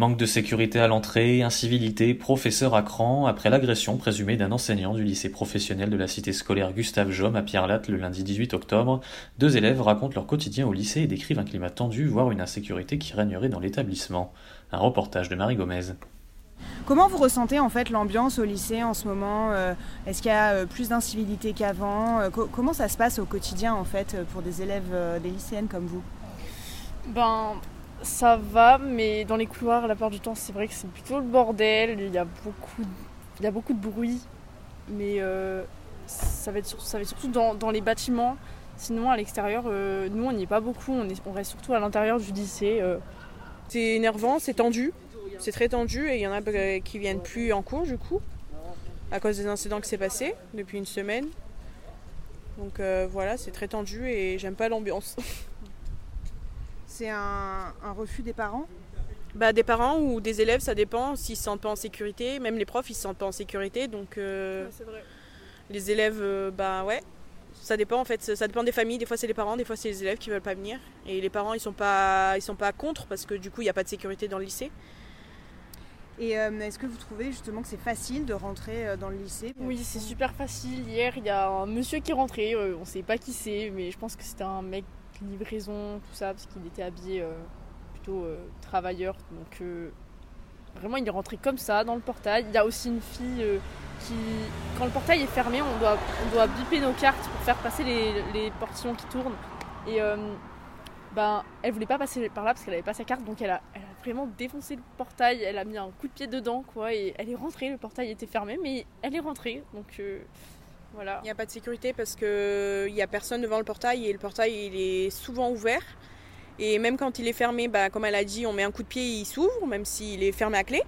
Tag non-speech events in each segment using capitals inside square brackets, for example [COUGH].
Manque de sécurité à l'entrée, incivilité, professeur à cran, après l'agression présumée d'un enseignant du lycée professionnel de la cité scolaire Gustave Jomme à Pierre-Latte le lundi 18 octobre, deux élèves racontent leur quotidien au lycée et décrivent un climat tendu, voire une insécurité qui régnerait dans l'établissement. Un reportage de Marie Gomez. Comment vous ressentez en fait l'ambiance au lycée en ce moment euh, Est-ce qu'il y a euh, plus d'incivilité qu'avant Euh, co- Comment ça se passe au quotidien en fait pour des élèves, des lycéennes comme vous? Ben, ça va, mais dans les couloirs, la plupart du temps, c'est vrai que c'est plutôt le bordel. Il y a beaucoup, de- il y a beaucoup de bruit, mais euh, ça, va être, surtout dans, les bâtiments. Sinon, à l'extérieur, euh, nous, on n'y est pas beaucoup. On, est- on reste surtout à l'intérieur du lycée. euh. C'est énervant, c'est tendu. C'est très tendu et il y en a euh, qui viennent plus en cours du coup, à cause des incidents qui s'est passé depuis une semaine. Donc voilà, c'est très tendu et j'aime pas l'ambiance. [LAUGHS] C'est un, un refus des parents? Bah, des parents ou des élèves, ça dépend s'ils se sentent pas en sécurité. Même les profs, ils se sentent pas en sécurité. Donc euh, vrai. les élèves, euh, bah ouais, ça dépend en fait. Ça dépend des familles. Des fois c'est les parents, des fois c'est les élèves qui veulent pas venir. Et les parents, ils sont pas, ils sont pas contre parce que du coup, il n'y a pas de sécurité dans le lycée. Et euh, est-ce que vous trouvez justement que c'est facile de rentrer dans le lycée Oui, c'est super facile. Hier, il y a un monsieur qui est rentré. on sait pas qui c'est, mais je pense que c'était un mec livraison, tout ça, parce qu'il était habillé euh, plutôt euh, travailleur. Donc euh, vraiment, il est rentré comme ça dans le portail. Il y a aussi une fille qui, quand le portail est fermé, on doit, on doit biper nos cartes pour faire passer les, les portillons qui tournent. Et ben, elle voulait pas passer par là parce qu'elle avait pas sa carte, donc elle a, elle a vraiment défoncé le portail. Elle a mis un coup de pied dedans, quoi, et elle est rentrée. Le portail était fermé, mais elle est rentrée, donc Il n'y a pas de sécurité parce que il y a personne devant le portail et le portail il est souvent ouvert. Et même quand il est fermé, bah, comme elle a dit, on met un coup de pied, il s'ouvre, même s'il est fermé à clé.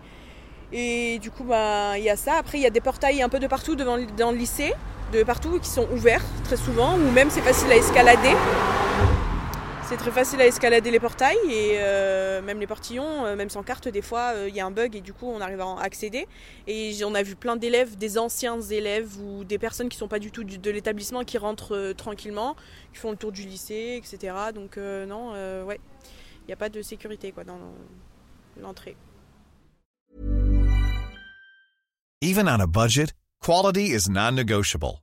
Et du coup, bah, il y a ça. Après, il y a des portails un peu de partout devant, dans le lycée, de partout qui sont ouverts très souvent, ou même c'est facile à escalader. C'est très facile à escalader les portails et euh, même les portillons, euh, même sans carte, des fois euh, il y a un bug et du coup on arrive à en accéder. Et on a vu plein d'élèves, des anciens élèves ou des personnes qui sont pas du tout de l'établissement qui rentrent tranquillement, qui font le tour du lycée, etc. Donc non, ouais, il n'y a pas de sécurité quoi dans l'entrée. Even on a budget, quality is non-negotiable.